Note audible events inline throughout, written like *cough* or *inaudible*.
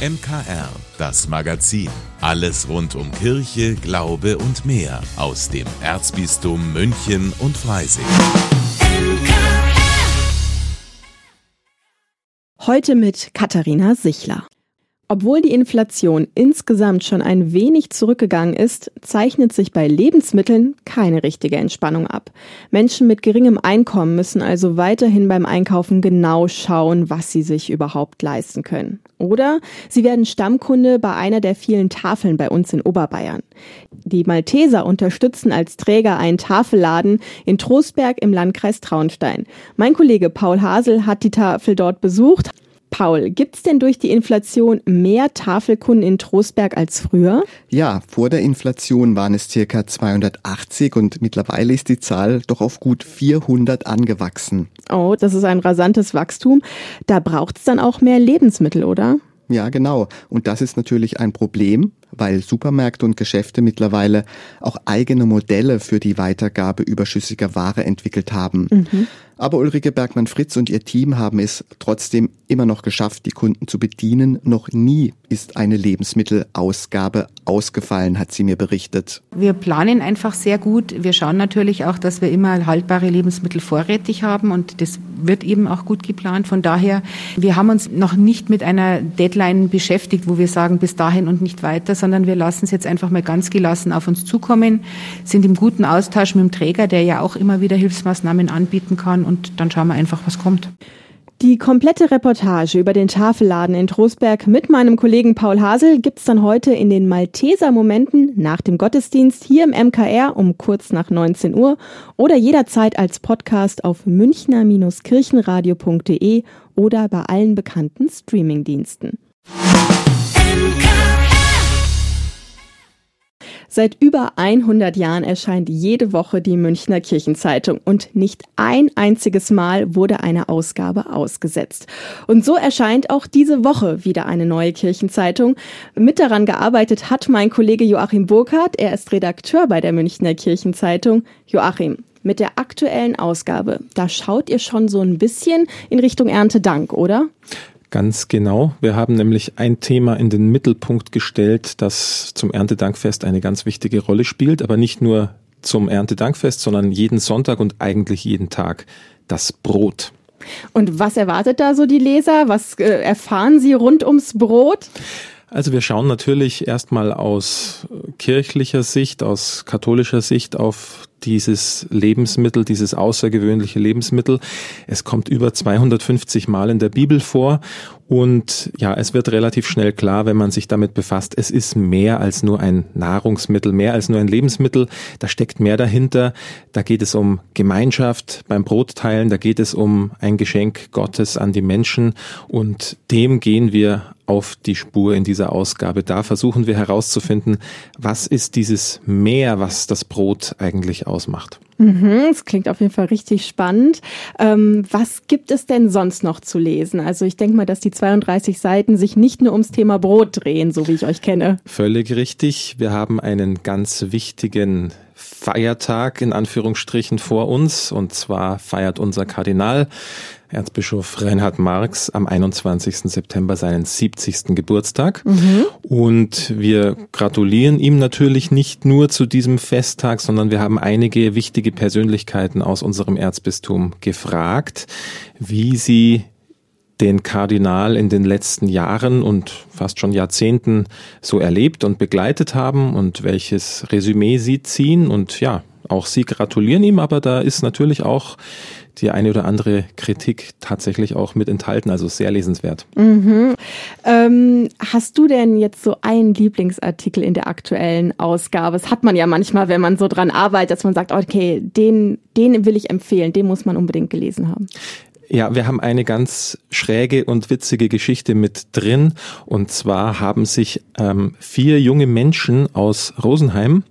MKR, das Magazin. Alles rund um Kirche, Glaube und mehr aus dem Erzbistum München und Freising. Heute mit Katharina Sichler. Obwohl die Inflation insgesamt schon ein wenig zurückgegangen ist, zeichnet sich bei Lebensmitteln keine richtige Entspannung ab. Menschen mit geringem Einkommen müssen also weiterhin beim Einkaufen genau schauen, was sie sich überhaupt leisten können. Oder sie werden Stammkunde bei einer der vielen Tafeln bei uns in Oberbayern. Die Malteser unterstützen als Träger einen Tafelladen in Trostberg im Landkreis Traunstein. Mein Kollege Paul Hasel hat die Tafel dort besucht, Paul, gibt es denn durch die Inflation mehr Tafelkunden in Trostberg als früher? Ja, vor der Inflation waren es circa 280 und mittlerweile ist die Zahl doch auf gut 400 angewachsen. Oh, das ist ein rasantes Wachstum. Da braucht es dann auch mehr Lebensmittel, oder? Ja, genau. Und das ist natürlich ein Problem, weil Supermärkte und Geschäfte mittlerweile auch eigene Modelle für die Weitergabe überschüssiger Ware entwickelt haben. Mhm. Aber Ulrike Bergmann-Fritz und ihr Team haben es trotzdem immer noch geschafft, die Kunden zu bedienen. Noch nie ist eine Lebensmittelausgabe ausgefallen, hat sie mir berichtet. Wir planen einfach sehr gut. Wir schauen natürlich auch, dass wir immer haltbare Lebensmittel vorrätig haben und das wird eben auch gut geplant. Von daher, wir haben uns noch nicht mit einer Deadline beschäftigt, wo wir sagen, bis dahin und nicht weiter, sondern wir lassen es jetzt einfach mal ganz gelassen auf uns zukommen, sind im guten Austausch mit dem Träger, der ja auch immer wieder Hilfsmaßnahmen anbieten kann und dann schauen wir einfach, was kommt. Die komplette Reportage über den Tafelladen in Trostberg mit meinem Kollegen Paul Hasel gibt's dann heute in den Malteser Momenten nach dem Gottesdienst hier im MKR um kurz nach 19 Uhr oder jederzeit als Podcast auf münchner-kirchenradio.de oder bei allen bekannten Streamingdiensten. Seit über 100 Jahren erscheint jede Woche die Münchner Kirchenzeitung und nicht ein einziges Mal wurde eine Ausgabe ausgesetzt. Und so erscheint auch diese Woche wieder eine neue Kirchenzeitung. Mit daran gearbeitet hat mein Kollege Joachim Burkhardt. Er ist Redakteur bei der Münchner Kirchenzeitung. Joachim, mit der aktuellen Ausgabe, da schaut ihr schon so ein bisschen in Richtung Erntedank, oder? Ganz genau. Wir haben nämlich ein Thema in den Mittelpunkt gestellt, das zum Erntedankfest eine ganz wichtige Rolle spielt, aber nicht nur zum Erntedankfest, sondern jeden Sonntag und eigentlich jeden Tag das Brot. Und was erwartet da so die Leser? Was äh, erfahren sie rund ums Brot? Also wir schauen natürlich erstmal aus kirchlicher Sicht, aus katholischer Sicht auf dieses Lebensmittel, dieses außergewöhnliche Lebensmittel. Es kommt über 250 Mal in der Bibel vor und ja, es wird relativ schnell klar, wenn man sich damit befasst, es ist mehr als nur ein Nahrungsmittel, mehr als nur ein Lebensmittel. Da steckt mehr dahinter. Da geht es um Gemeinschaft beim Brotteilen, da geht es um ein Geschenk Gottes an die Menschen und dem gehen wir auf die Spur in dieser Ausgabe. Da versuchen wir herauszufinden, was ist dieses Mehr, was das Brot eigentlich ausmacht. Mhm, das klingt auf jeden Fall richtig spannend. Ähm, was gibt es denn sonst noch zu lesen? Also ich denke mal, dass die 32 Seiten sich nicht nur ums Thema Brot drehen, so wie ich euch kenne. Völlig richtig. Wir haben einen ganz wichtigen Feiertag in Anführungsstrichen vor uns und zwar feiert unser Kardinal Erzbischof Reinhard Marx am 21. September seinen 70. Geburtstag. Mhm. Und wir gratulieren ihm natürlich nicht nur zu diesem Festtag, sondern wir haben einige wichtige Persönlichkeiten aus unserem Erzbistum gefragt, wie sie den Kardinal in den letzten Jahren und fast schon Jahrzehnten so erlebt und begleitet haben und welches Resümee sie ziehen. Und ja, auch sie gratulieren ihm, aber da ist natürlich auch die eine oder andere Kritik tatsächlich auch mit enthalten, also sehr lesenswert. Mhm. Ähm, hast du denn jetzt so einen Lieblingsartikel in der aktuellen Ausgabe? Das hat man ja manchmal, wenn man so dran arbeitet, dass man sagt, okay, den, den will ich empfehlen, den muss man unbedingt gelesen haben. Ja, wir haben eine ganz schräge und witzige Geschichte mit drin. Und zwar haben sich ähm, vier junge Menschen aus Rosenheim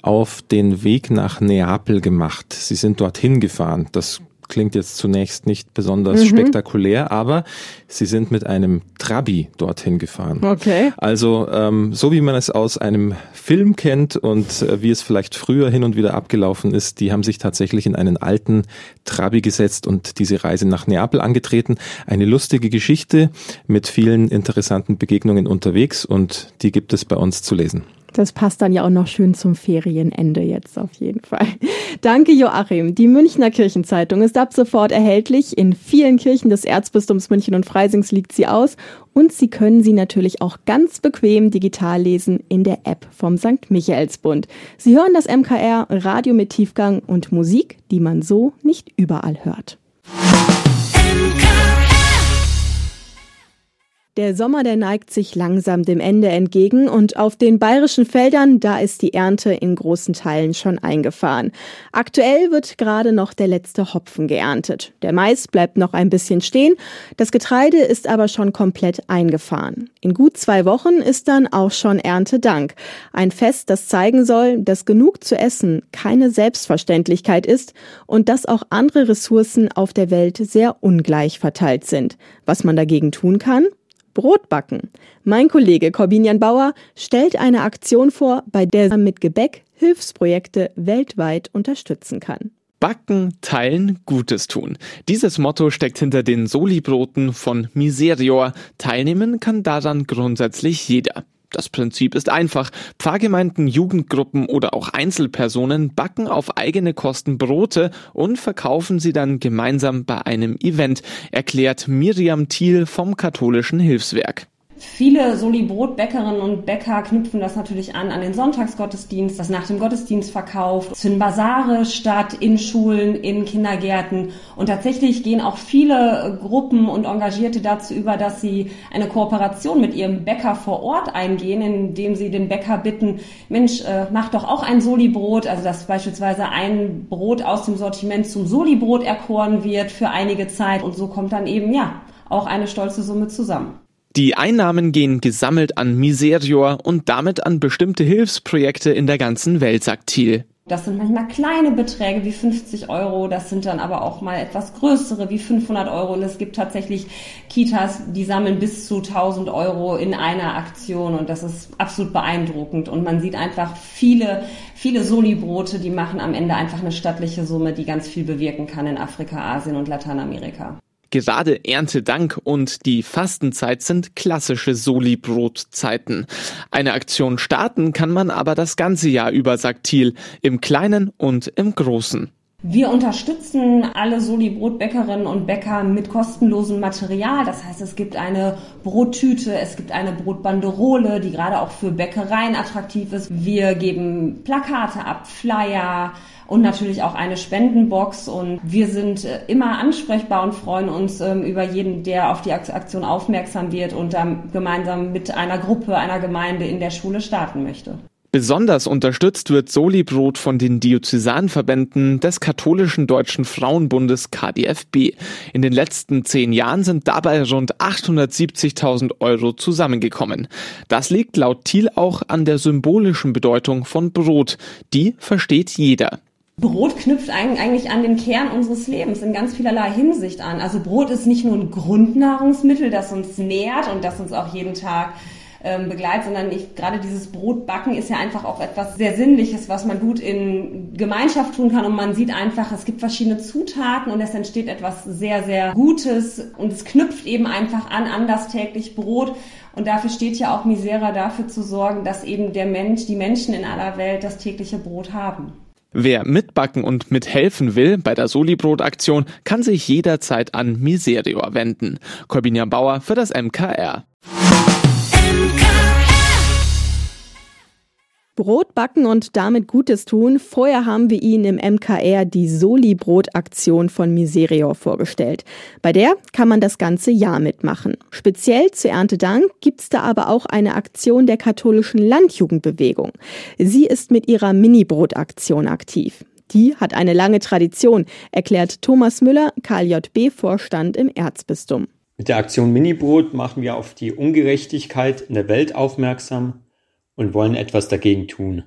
auf den Weg nach Neapel gemacht. Sie sind dorthin gefahren. Das klingt jetzt zunächst nicht besonders mhm. spektakulär, aber sie sind mit einem Trabi dorthin gefahren. Okay. Also ähm, so wie man es aus einem Film kennt und äh, wie es vielleicht früher hin und wieder abgelaufen ist, die haben sich tatsächlich in einen alten Trabi gesetzt und diese Reise nach Neapel angetreten. Eine lustige Geschichte mit vielen interessanten Begegnungen unterwegs und die gibt es bei uns zu lesen. Das passt dann ja auch noch schön zum Ferienende jetzt auf jeden Fall. *laughs* Danke, Joachim. Die Münchner Kirchenzeitung ist ab sofort erhältlich. In vielen Kirchen des Erzbistums München und Freisings liegt sie aus. Und Sie können sie natürlich auch ganz bequem digital lesen in der App vom St. Michaelsbund. Sie hören das MKR Radio mit Tiefgang und Musik, die man so nicht überall hört. Der Sommer, der neigt sich langsam dem Ende entgegen und auf den bayerischen Feldern, da ist die Ernte in großen Teilen schon eingefahren. Aktuell wird gerade noch der letzte Hopfen geerntet. Der Mais bleibt noch ein bisschen stehen, das Getreide ist aber schon komplett eingefahren. In gut zwei Wochen ist dann auch schon Erntedank. Ein Fest, das zeigen soll, dass genug zu essen keine Selbstverständlichkeit ist und dass auch andere Ressourcen auf der Welt sehr ungleich verteilt sind. Was man dagegen tun kann? Brot backen. Mein Kollege Corbinian Bauer stellt eine Aktion vor, bei der er mit Gebäck Hilfsprojekte weltweit unterstützen kann. Backen, teilen, Gutes tun. Dieses Motto steckt hinter den Solibroten von Miserior. Teilnehmen kann daran grundsätzlich jeder. Das Prinzip ist einfach. Pfarrgemeinden, Jugendgruppen oder auch Einzelpersonen backen auf eigene Kosten Brote und verkaufen sie dann gemeinsam bei einem Event, erklärt Miriam Thiel vom Katholischen Hilfswerk. Viele Soli-Brotbäckerinnen und Bäcker knüpfen das natürlich an an den Sonntagsgottesdienst, das nach dem Gottesdienst verkauft. Finden Basare statt in Schulen, in Kindergärten. Und tatsächlich gehen auch viele Gruppen und Engagierte dazu über, dass sie eine Kooperation mit ihrem Bäcker vor Ort eingehen, indem sie den Bäcker bitten, Mensch, äh, mach doch auch ein Soli-Brot, also dass beispielsweise ein Brot aus dem Sortiment zum Soli-Brot erkoren wird für einige Zeit. Und so kommt dann eben, ja, auch eine stolze Summe zusammen. Die Einnahmen gehen gesammelt an Miserior und damit an bestimmte Hilfsprojekte in der ganzen Welt, sagt Thiel. Das sind manchmal kleine Beträge wie 50 Euro, das sind dann aber auch mal etwas größere wie 500 Euro und es gibt tatsächlich Kitas, die sammeln bis zu 1000 Euro in einer Aktion und das ist absolut beeindruckend und man sieht einfach viele, viele Soli-Brote, die machen am Ende einfach eine stattliche Summe, die ganz viel bewirken kann in Afrika, Asien und Lateinamerika. Gerade Erntedank und die Fastenzeit sind klassische Soli-Brotzeiten. Eine Aktion starten kann man aber das ganze Jahr über, sagt Thiel, im Kleinen und im Großen. Wir unterstützen alle Soli-Brotbäckerinnen und Bäcker mit kostenlosem Material. Das heißt, es gibt eine Brottüte, es gibt eine Brotbanderole, die gerade auch für Bäckereien attraktiv ist. Wir geben Plakate ab, Flyer, und natürlich auch eine Spendenbox. Und wir sind äh, immer ansprechbar und freuen uns ähm, über jeden, der auf die Aktion aufmerksam wird und dann gemeinsam mit einer Gruppe, einer Gemeinde in der Schule starten möchte. Besonders unterstützt wird Solibrot von den Diözesanverbänden des katholischen Deutschen Frauenbundes KDFB. In den letzten zehn Jahren sind dabei rund 870.000 Euro zusammengekommen. Das liegt laut Thiel auch an der symbolischen Bedeutung von Brot. Die versteht jeder. Brot knüpft eigentlich an den Kern unseres Lebens in ganz vielerlei Hinsicht an. Also Brot ist nicht nur ein Grundnahrungsmittel, das uns nährt und das uns auch jeden Tag ähm, begleitet, sondern ich, gerade dieses Brotbacken ist ja einfach auch etwas sehr Sinnliches, was man gut in Gemeinschaft tun kann und man sieht einfach, es gibt verschiedene Zutaten und es entsteht etwas sehr, sehr Gutes und es knüpft eben einfach an, an das täglich Brot und dafür steht ja auch Misera, dafür zu sorgen, dass eben der Mensch, die Menschen in aller Welt das tägliche Brot haben. Wer mitbacken und mithelfen will bei der Solibrot-Aktion, kann sich jederzeit an Miserior wenden. Corbinia Bauer für das MKR. Brot backen und damit Gutes tun. Vorher haben wir Ihnen im MKR die Soli-Brot-Aktion von Miserior vorgestellt. Bei der kann man das ganze Jahr mitmachen. Speziell zu Erntedank gibt's da aber auch eine Aktion der katholischen Landjugendbewegung. Sie ist mit ihrer Mini-Brot-Aktion aktiv. Die hat eine lange Tradition, erklärt Thomas Müller, KJB-Vorstand im Erzbistum. Mit der Aktion Minibrot machen wir auf die Ungerechtigkeit in der Welt aufmerksam und wollen etwas dagegen tun.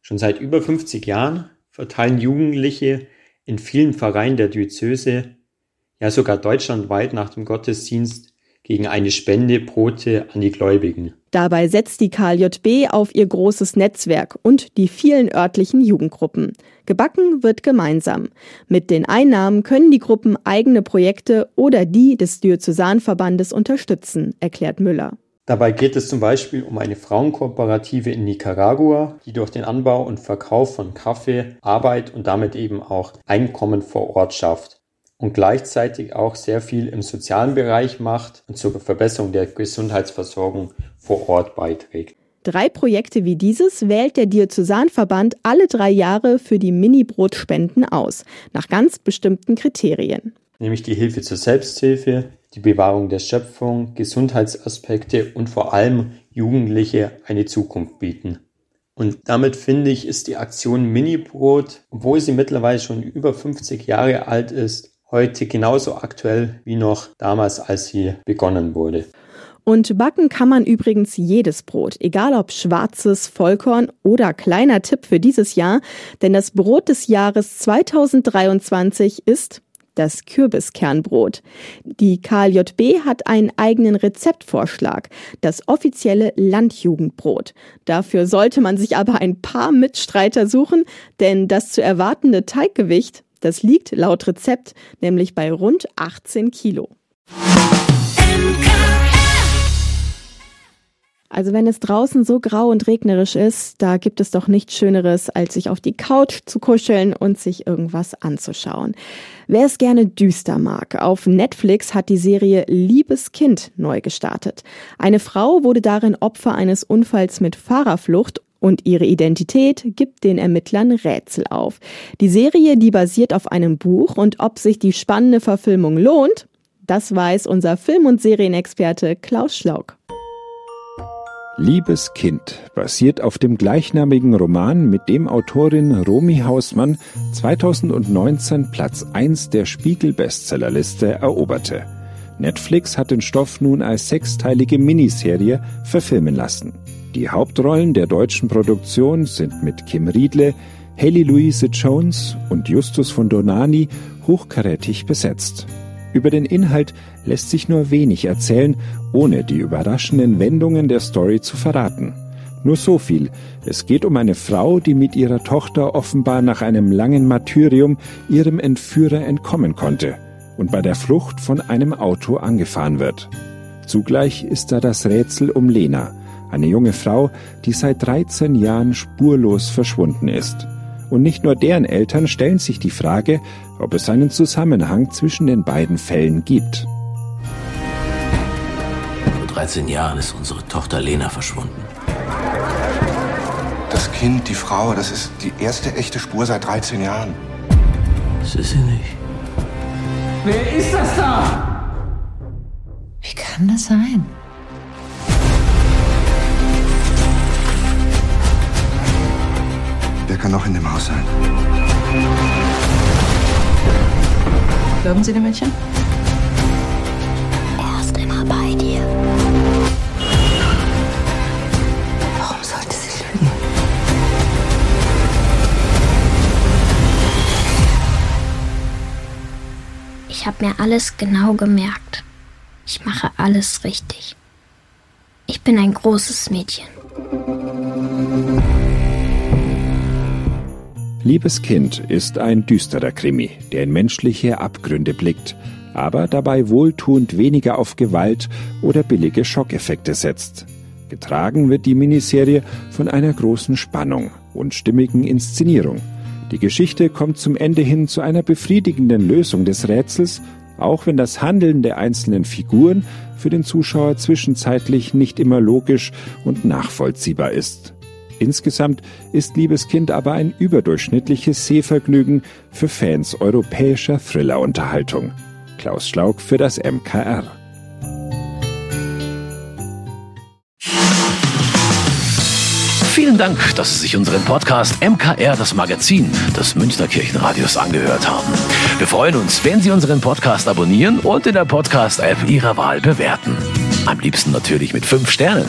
Schon seit über 50 Jahren verteilen Jugendliche in vielen Vereinen der Diözese, ja sogar deutschlandweit nach dem Gottesdienst gegen eine Spende Brote an die Gläubigen. Dabei setzt die KJB auf ihr großes Netzwerk und die vielen örtlichen Jugendgruppen. Gebacken wird gemeinsam. Mit den Einnahmen können die Gruppen eigene Projekte oder die des Diözesanverbandes unterstützen, erklärt Müller. Dabei geht es zum Beispiel um eine Frauenkooperative in Nicaragua, die durch den Anbau und Verkauf von Kaffee Arbeit und damit eben auch Einkommen vor Ort schafft und gleichzeitig auch sehr viel im sozialen Bereich macht und zur Verbesserung der Gesundheitsversorgung vor Ort beiträgt. Drei Projekte wie dieses wählt der Diözesanverband alle drei Jahre für die Mini-Brotspenden aus, nach ganz bestimmten Kriterien. Nämlich die Hilfe zur Selbsthilfe, die Bewahrung der Schöpfung, Gesundheitsaspekte und vor allem Jugendliche eine Zukunft bieten. Und damit finde ich, ist die Aktion Mini-Brot, obwohl sie mittlerweile schon über 50 Jahre alt ist, heute genauso aktuell wie noch damals, als sie begonnen wurde. Und backen kann man übrigens jedes Brot, egal ob schwarzes, Vollkorn oder kleiner Tipp für dieses Jahr, denn das Brot des Jahres 2023 ist das Kürbiskernbrot. Die KLJB hat einen eigenen Rezeptvorschlag, das offizielle Landjugendbrot. Dafür sollte man sich aber ein paar Mitstreiter suchen, denn das zu erwartende Teiggewicht, das liegt laut Rezept nämlich bei rund 18 Kilo. Also wenn es draußen so grau und regnerisch ist, da gibt es doch nichts Schöneres, als sich auf die Couch zu kuscheln und sich irgendwas anzuschauen. Wer es gerne düster mag, auf Netflix hat die Serie Liebes Kind neu gestartet. Eine Frau wurde darin Opfer eines Unfalls mit Fahrerflucht und ihre Identität gibt den Ermittlern Rätsel auf. Die Serie, die basiert auf einem Buch und ob sich die spannende Verfilmung lohnt, das weiß unser Film- und Serienexperte Klaus Schlauk. Liebes Kind basiert auf dem gleichnamigen Roman, mit dem Autorin Romy Hausmann 2019 Platz 1 der Spiegel-Bestsellerliste eroberte. Netflix hat den Stoff nun als sechsteilige Miniserie verfilmen lassen. Die Hauptrollen der deutschen Produktion sind mit Kim Riedle, Haley Louise Jones und Justus von Donani hochkarätig besetzt. Über den Inhalt lässt sich nur wenig erzählen, ohne die überraschenden Wendungen der Story zu verraten. Nur so viel. Es geht um eine Frau, die mit ihrer Tochter offenbar nach einem langen Martyrium ihrem Entführer entkommen konnte und bei der Flucht von einem Auto angefahren wird. Zugleich ist da das Rätsel um Lena, eine junge Frau, die seit 13 Jahren spurlos verschwunden ist. Und nicht nur deren Eltern stellen sich die Frage, ob es einen Zusammenhang zwischen den beiden Fällen gibt. Vor 13 Jahren ist unsere Tochter Lena verschwunden. Das Kind, die Frau, das ist die erste echte Spur seit 13 Jahren. Das ist sie nicht. Wer ist das da? Wie kann das sein? Kann noch in dem Haus sein? Glauben Sie dem Mädchen? Er ist immer bei dir. Warum sollte sie lügen? Ich habe mir alles genau gemerkt. Ich mache alles richtig. Ich bin ein großes Mädchen. Liebes Kind ist ein düsterer Krimi, der in menschliche Abgründe blickt, aber dabei wohltuend weniger auf Gewalt oder billige Schockeffekte setzt. Getragen wird die Miniserie von einer großen Spannung und stimmigen Inszenierung. Die Geschichte kommt zum Ende hin zu einer befriedigenden Lösung des Rätsels, auch wenn das Handeln der einzelnen Figuren für den Zuschauer zwischenzeitlich nicht immer logisch und nachvollziehbar ist. Insgesamt ist Liebeskind aber ein überdurchschnittliches Sehvergnügen für Fans europäischer Thriller-Unterhaltung. Klaus Schlaug für das MKR. Vielen Dank, dass Sie sich unseren Podcast MKR, das Magazin des Münchner Kirchenradios, angehört haben. Wir freuen uns, wenn Sie unseren Podcast abonnieren und in der Podcast-App Ihrer Wahl bewerten. Am liebsten natürlich mit fünf Sternen.